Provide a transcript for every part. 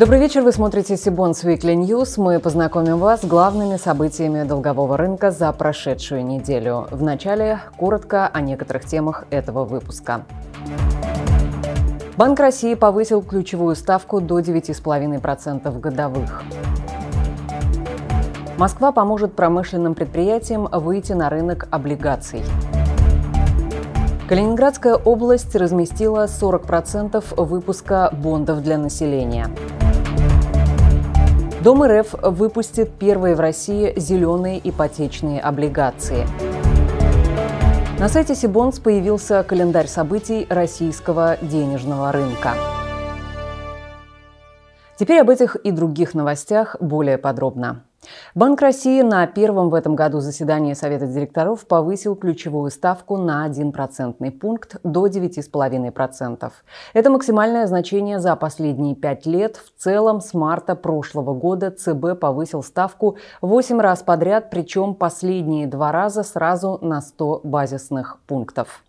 Добрый вечер, вы смотрите Сибонс Weekly News. Мы познакомим вас с главными событиями долгового рынка за прошедшую неделю. Вначале коротко о некоторых темах этого выпуска. Банк России повысил ключевую ставку до 9,5% годовых. Москва поможет промышленным предприятиям выйти на рынок облигаций. Калининградская область разместила 40% выпуска бондов для населения. Дом РФ выпустит первые в России зеленые ипотечные облигации. На сайте Сибонс появился календарь событий российского денежного рынка. Теперь об этих и других новостях более подробно. Банк России на первом в этом году заседании Совета директоров повысил ключевую ставку на 1 процентный пункт до 9,5%. Это максимальное значение за последние пять лет. В целом с марта прошлого года ЦБ повысил ставку 8 раз подряд, причем последние два раза сразу на 100 базисных пунктов.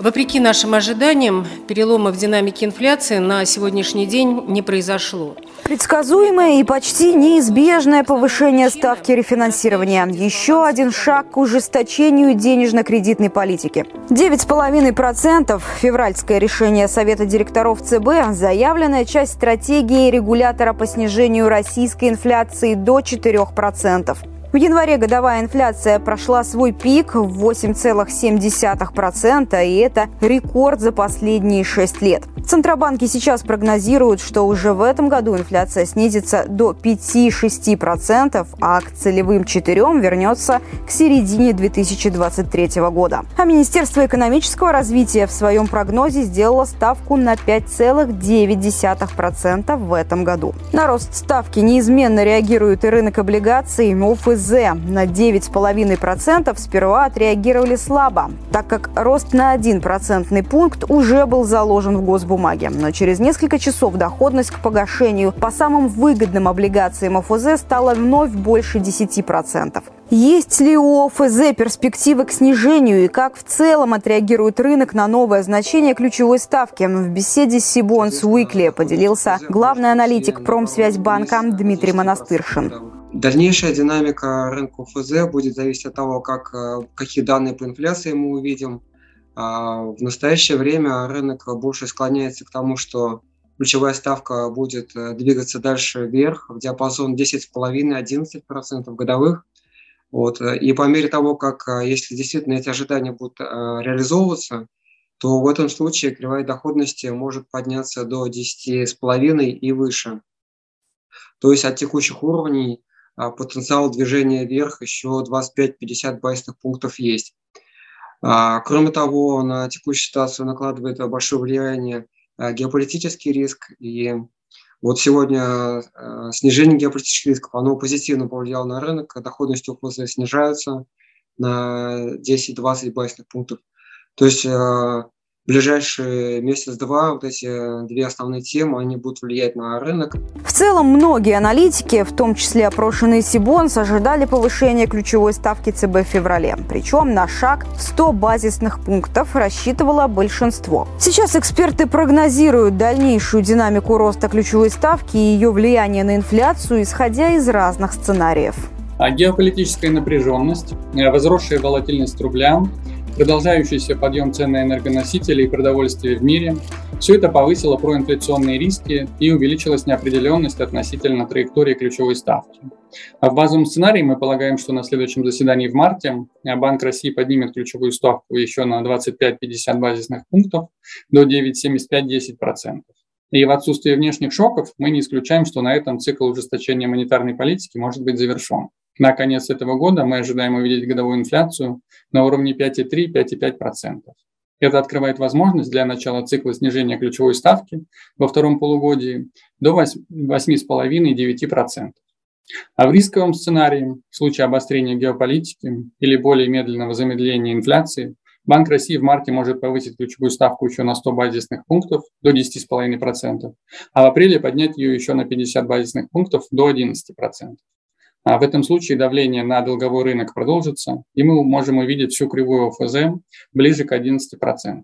Вопреки нашим ожиданиям, перелома в динамике инфляции на сегодняшний день не произошло. Предсказуемое и почти неизбежное повышение ставки рефинансирования. Еще один шаг к ужесточению денежно-кредитной политики. 9,5% февральское решение Совета директоров ЦБ – заявленная часть стратегии регулятора по снижению российской инфляции до 4%. В январе годовая инфляция прошла свой пик в 8,7%, и это рекорд за последние шесть лет. Центробанки сейчас прогнозируют, что уже в этом году инфляция снизится до 5-6%, а к целевым 4% вернется к середине 2023 года. А Министерство экономического развития в своем прогнозе сделало ставку на 5,9% в этом году. На рост ставки неизменно реагирует и рынок облигаций. ОФЗ ОФЗ на 9,5% сперва отреагировали слабо, так как рост на 1 процентный пункт уже был заложен в госбумаге. Но через несколько часов доходность к погашению по самым выгодным облигациям ОФЗ стала вновь больше 10%. Есть ли у ОФЗ перспективы к снижению и как в целом отреагирует рынок на новое значение ключевой ставки? В беседе с Сибонс Уикли поделился главный аналитик Промсвязьбанка Дмитрий Монастыршин. Дальнейшая динамика рынка ФЗ будет зависеть от того, как, э, какие данные по инфляции мы увидим. А, в настоящее время рынок больше склоняется к тому, что ключевая ставка будет э, двигаться дальше вверх в диапазон 10,5-11% годовых. Вот. И по мере того, как, э, если действительно эти ожидания будут реализовываться, то в этом случае кривая доходности может подняться до 10,5 и выше. То есть от текущих уровней потенциал движения вверх еще 25-50 базисных пунктов есть. А, кроме того, на текущую ситуацию накладывает большое влияние а, геополитический риск. И вот сегодня снижение геополитических рисков, оно позитивно повлияло на рынок, доходности ОФЗ снижаются на 10-20 базисных пунктов. То есть ближайшие месяц-два вот эти две основные темы, они будут влиять на рынок. В целом, многие аналитики, в том числе опрошенные Сибонс, ожидали повышения ключевой ставки ЦБ в феврале. Причем на шаг в 100 базисных пунктов рассчитывало большинство. Сейчас эксперты прогнозируют дальнейшую динамику роста ключевой ставки и ее влияние на инфляцию, исходя из разных сценариев. А геополитическая напряженность, возросшая волатильность рубля, продолжающийся подъем цен на энергоносители и продовольствие в мире – все это повысило проинфляционные риски и увеличилась неопределенность относительно траектории ключевой ставки. А в базовом сценарии мы полагаем, что на следующем заседании в марте Банк России поднимет ключевую ставку еще на 25-50 базисных пунктов до 9,75-10%. И в отсутствие внешних шоков мы не исключаем, что на этом цикл ужесточения монетарной политики может быть завершен. На конец этого года мы ожидаем увидеть годовую инфляцию на уровне 5,3-5,5%. Это открывает возможность для начала цикла снижения ключевой ставки во втором полугодии до 8,5-9%. А в рисковом сценарии, в случае обострения геополитики или более медленного замедления инфляции, Банк России в марте может повысить ключевую ставку еще на 100 базисных пунктов до 10,5%, а в апреле поднять ее еще на 50 базисных пунктов до 11%. А в этом случае давление на долговой рынок продолжится, и мы можем увидеть всю кривую ОФЗ ближе к 11%.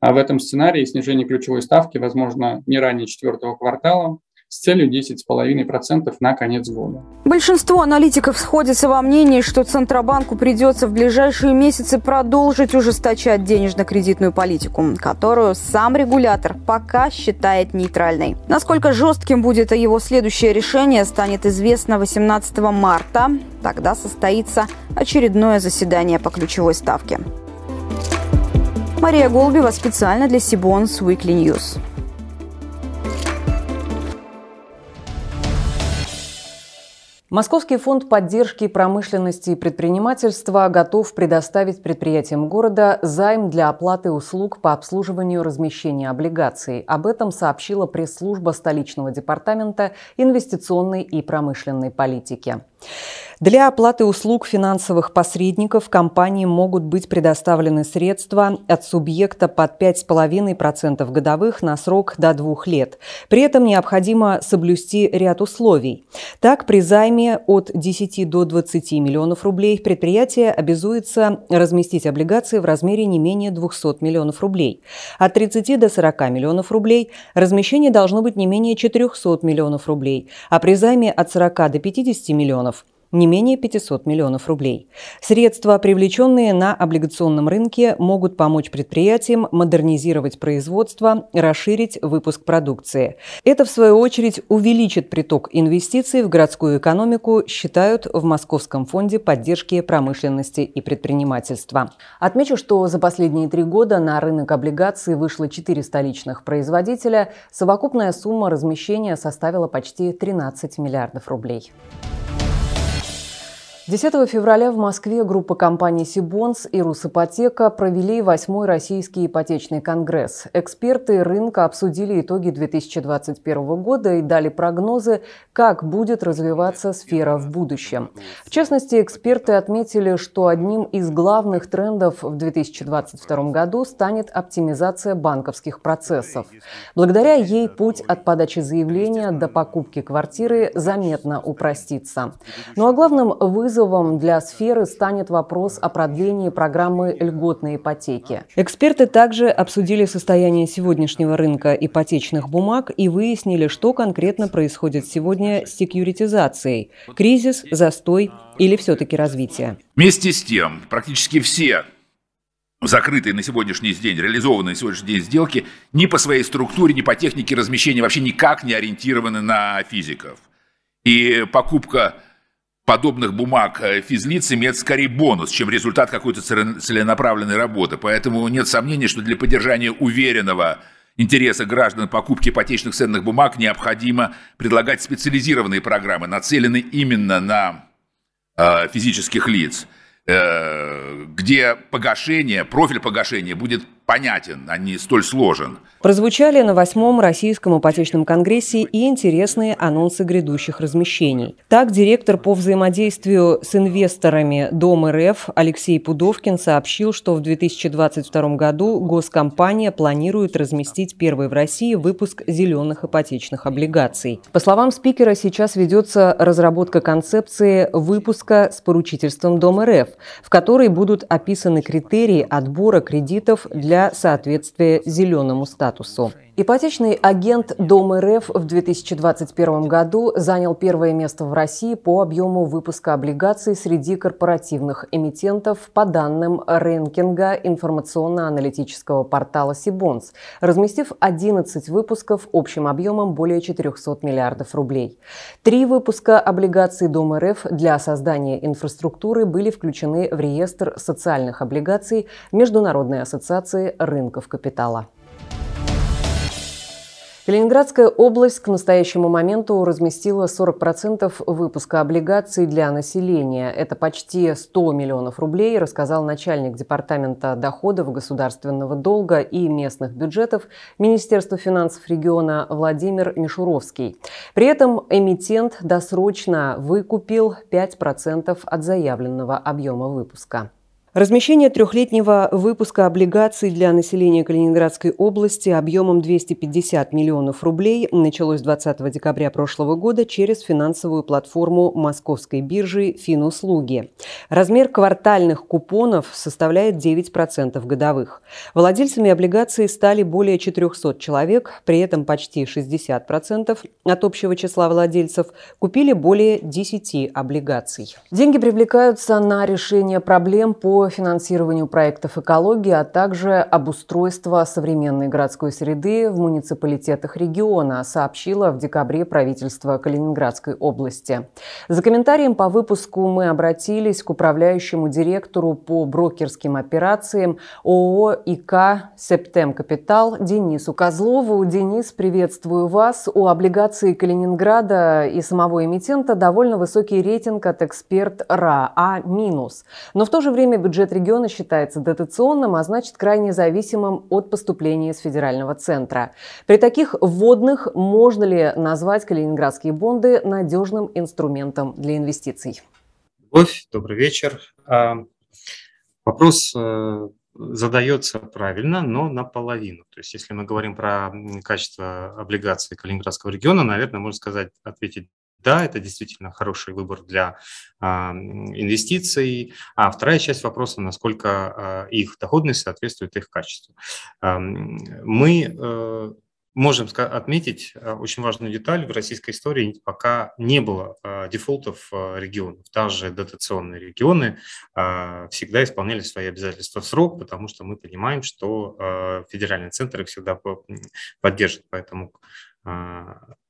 А в этом сценарии снижение ключевой ставки возможно не ранее четвертого квартала, с целью 10,5% на конец года. Большинство аналитиков сходятся во мнении, что Центробанку придется в ближайшие месяцы продолжить ужесточать денежно-кредитную политику, которую сам регулятор пока считает нейтральной. Насколько жестким будет его следующее решение, станет известно 18 марта. Тогда состоится очередное заседание по ключевой ставке. Мария Голубева специально для Сибонс Weekly News. Московский фонд поддержки промышленности и предпринимательства готов предоставить предприятиям города займ для оплаты услуг по обслуживанию размещения облигаций. Об этом сообщила пресс-служба столичного департамента инвестиционной и промышленной политики. Для оплаты услуг финансовых посредников компании могут быть предоставлены средства от субъекта под 5,5% годовых на срок до двух лет. При этом необходимо соблюсти ряд условий. Так, при займе от 10 до 20 миллионов рублей предприятие обязуется разместить облигации в размере не менее 200 миллионов рублей. От 30 до 40 миллионов рублей размещение должно быть не менее 400 миллионов рублей, а при займе от 40 до 50 миллионов не менее 500 миллионов рублей. Средства, привлеченные на облигационном рынке, могут помочь предприятиям модернизировать производство, расширить выпуск продукции. Это, в свою очередь, увеличит приток инвестиций в городскую экономику, считают в Московском фонде поддержки промышленности и предпринимательства. Отмечу, что за последние три года на рынок облигаций вышло четыре столичных производителя. Совокупная сумма размещения составила почти 13 миллиардов рублей. 10 февраля в Москве группа компаний «Сибонс» и «Русипотека» провели восьмой российский ипотечный конгресс. Эксперты рынка обсудили итоги 2021 года и дали прогнозы, как будет развиваться сфера в будущем. В частности, эксперты отметили, что одним из главных трендов в 2022 году станет оптимизация банковских процессов. Благодаря ей путь от подачи заявления до покупки квартиры заметно упростится. Ну а главным вызовом Вызовом для сферы станет вопрос о продлении программы льготной ипотеки. Эксперты также обсудили состояние сегодняшнего рынка ипотечных бумаг и выяснили, что конкретно происходит сегодня с секьюритизацией. Кризис, застой или все-таки развитие. Вместе с тем, практически все закрытые на сегодняшний день, реализованные на сегодняшний день сделки ни по своей структуре, ни по технике размещения вообще никак не ориентированы на физиков. И покупка подобных бумаг э, физлиц имеет скорее бонус, чем результат какой-то целенаправленной работы. Поэтому нет сомнений, что для поддержания уверенного интереса граждан покупки ипотечных ценных бумаг необходимо предлагать специализированные программы, нацеленные именно на э, физических лиц, э, где погашение, профиль погашения будет понятен, а не столь сложен. Прозвучали на восьмом Российском ипотечном конгрессе и интересные анонсы грядущих размещений. Так, директор по взаимодействию с инвесторами Дом РФ Алексей Пудовкин сообщил, что в 2022 году госкомпания планирует разместить первый в России выпуск зеленых ипотечных облигаций. По словам спикера, сейчас ведется разработка концепции выпуска с поручительством Дом РФ, в которой будут описаны критерии отбора кредитов для для соответствия зеленому статусу. Ипотечный агент Дом РФ в 2021 году занял первое место в России по объему выпуска облигаций среди корпоративных эмитентов по данным рэнкинга информационно-аналитического портала Сибонс, разместив 11 выпусков общим объемом более 400 миллиардов рублей. Три выпуска облигаций Дом РФ для создания инфраструктуры были включены в реестр социальных облигаций Международной ассоциации рынков капитала. Калининградская область к настоящему моменту разместила 40% выпуска облигаций для населения. Это почти 100 миллионов рублей, рассказал начальник Департамента доходов государственного долга и местных бюджетов Министерства финансов региона Владимир Мишуровский. При этом эмитент досрочно выкупил 5% от заявленного объема выпуска. Размещение трехлетнего выпуска облигаций для населения Калининградской области объемом 250 миллионов рублей началось 20 декабря прошлого года через финансовую платформу московской биржи «Финуслуги». Размер квартальных купонов составляет 9% годовых. Владельцами облигаций стали более 400 человек, при этом почти 60% от общего числа владельцев купили более 10 облигаций. Деньги привлекаются на решение проблем по финансированию проектов экологии, а также обустройства современной городской среды в муниципалитетах региона, сообщило в декабре правительство Калининградской области. За комментарием по выпуску мы обратились к управляющему директору по брокерским операциям ООО ИК «Септем Капитал» Денису Козлову. Денис, приветствую вас. У облигаций Калининграда и самого эмитента довольно высокий рейтинг от эксперт РА А-. Но в то же время бюджет региона считается дотационным, а значит крайне зависимым от поступления из федерального центра. При таких вводных можно ли назвать калининградские бонды надежным инструментом для инвестиций? Любовь, добрый вечер. А, вопрос э, задается правильно, но наполовину. То есть, если мы говорим про качество облигаций Калининградского региона, наверное, можно сказать, ответить да, это действительно хороший выбор для а, инвестиций. А вторая часть вопроса, насколько а, их доходность соответствует их качеству. А, мы а, можем отметить э, очень важную деталь. В российской истории пока не было дефолтов регионов. Даже дотационные регионы всегда исполняли свои обязательства в срок, потому что мы понимаем, что федеральный центр их всегда поддержит. Поэтому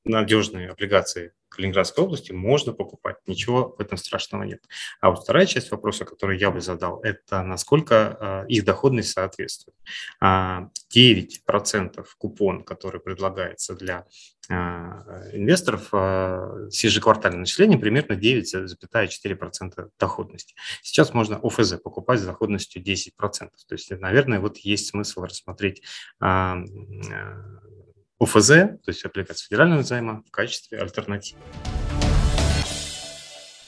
надежные облигации Калининградской области можно покупать, ничего в этом страшного нет. А вот вторая часть вопроса, который я бы задал, это насколько э, их доходность соответствует. 9% а, купон, который предлагается для инвесторов с ежеквартальным начислением, примерно 9,4% доходности. Сейчас можно ОФЗ покупать с доходностью 10%. То есть, наверное, вот есть смысл рассмотреть ОФЗ, то есть облигации федерального займа, в качестве альтернативы.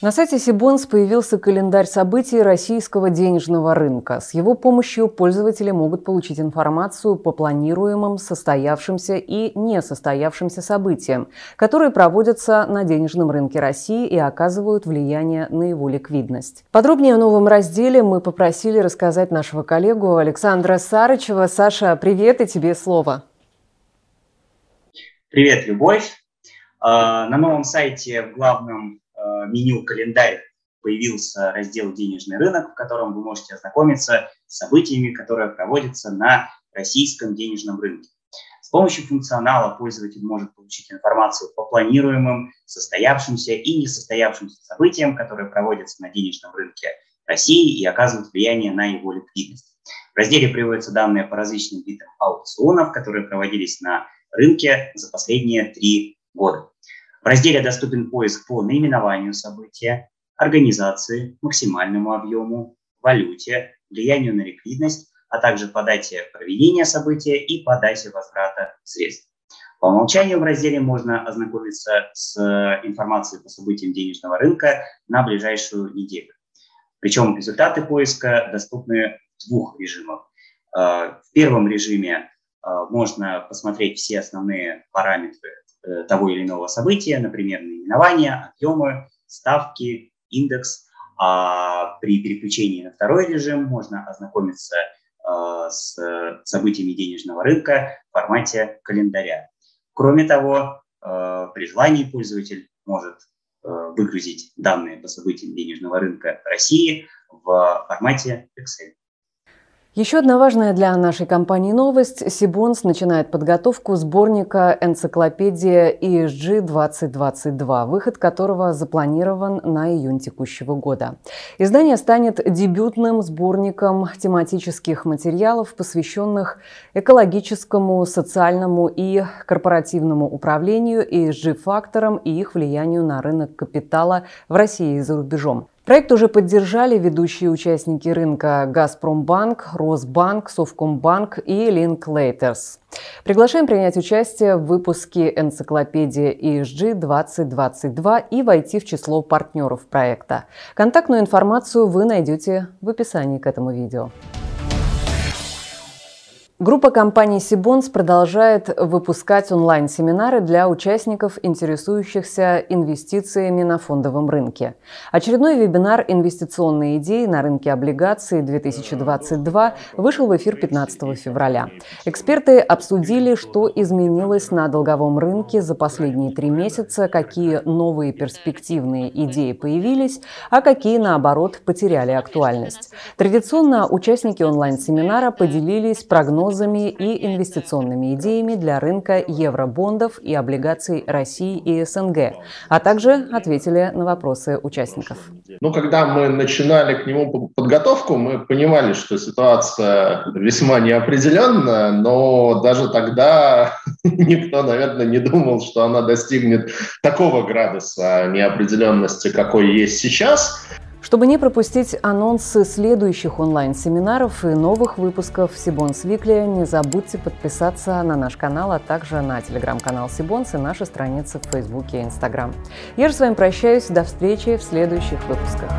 На сайте Сибонс появился календарь событий российского денежного рынка. С его помощью пользователи могут получить информацию по планируемым, состоявшимся и несостоявшимся событиям, которые проводятся на денежном рынке России и оказывают влияние на его ликвидность. Подробнее о новом разделе мы попросили рассказать нашего коллегу Александра Сарычева. Саша, привет и тебе слово. Привет, Любовь! А, на новом сайте в главном а, меню «Календарь» появился раздел «Денежный рынок», в котором вы можете ознакомиться с событиями, которые проводятся на российском денежном рынке. С помощью функционала пользователь может получить информацию по планируемым, состоявшимся и несостоявшимся событиям, которые проводятся на денежном рынке России и оказывают влияние на его ликвидность. В разделе приводятся данные по различным видам аукционов, которые проводились на рынке за последние три года. В разделе доступен поиск по наименованию события, организации, максимальному объему, валюте, влиянию на ликвидность, а также по дате проведения события и по дате возврата средств. По умолчанию в разделе можно ознакомиться с информацией по событиям денежного рынка на ближайшую неделю. Причем результаты поиска доступны в двух режимах. Э, в первом режиме можно посмотреть все основные параметры э, того или иного события, например, наименование, объемы, ставки, индекс. А при переключении на второй режим можно ознакомиться а, с событиями денежного рынка в формате календаря. Кроме того, а, при желании пользователь может выгрузить данные по событиям денежного рынка России в формате Excel. Еще одна важная для нашей компании новость. Сибонс начинает подготовку сборника «Энциклопедия ESG 2022», выход которого запланирован на июнь текущего года. Издание станет дебютным сборником тематических материалов, посвященных экологическому, социальному и корпоративному управлению, ESG-факторам и их влиянию на рынок капитала в России и за рубежом. Проект уже поддержали ведущие участники рынка «Газпромбанк», «Росбанк», «Совкомбанк» и «Линклейтерс». Приглашаем принять участие в выпуске энциклопедии ESG 2022 и войти в число партнеров проекта. Контактную информацию вы найдете в описании к этому видео. Группа компаний Сибонс продолжает выпускать онлайн-семинары для участников, интересующихся инвестициями на фондовом рынке. Очередной вебинар «Инвестиционные идеи на рынке облигаций 2022» вышел в эфир 15 февраля. Эксперты обсудили, что изменилось на долговом рынке за последние три месяца, какие новые перспективные идеи появились, а какие, наоборот, потеряли актуальность. Традиционно участники онлайн-семинара поделились прогнозами прогнозами и инвестиционными идеями для рынка евробондов и облигаций России и СНГ, а также ответили на вопросы участников. Ну, когда мы начинали к нему подготовку, мы понимали, что ситуация весьма неопределенная, но даже тогда никто, наверное, не думал, что она достигнет такого градуса неопределенности, какой есть сейчас. Чтобы не пропустить анонсы следующих онлайн-семинаров и новых выпусков Сибонс Викли, не забудьте подписаться на наш канал, а также на телеграм-канал Сибонс и наши страницы в Фейсбуке и Инстаграм. Я же с вами прощаюсь. До встречи в следующих выпусках.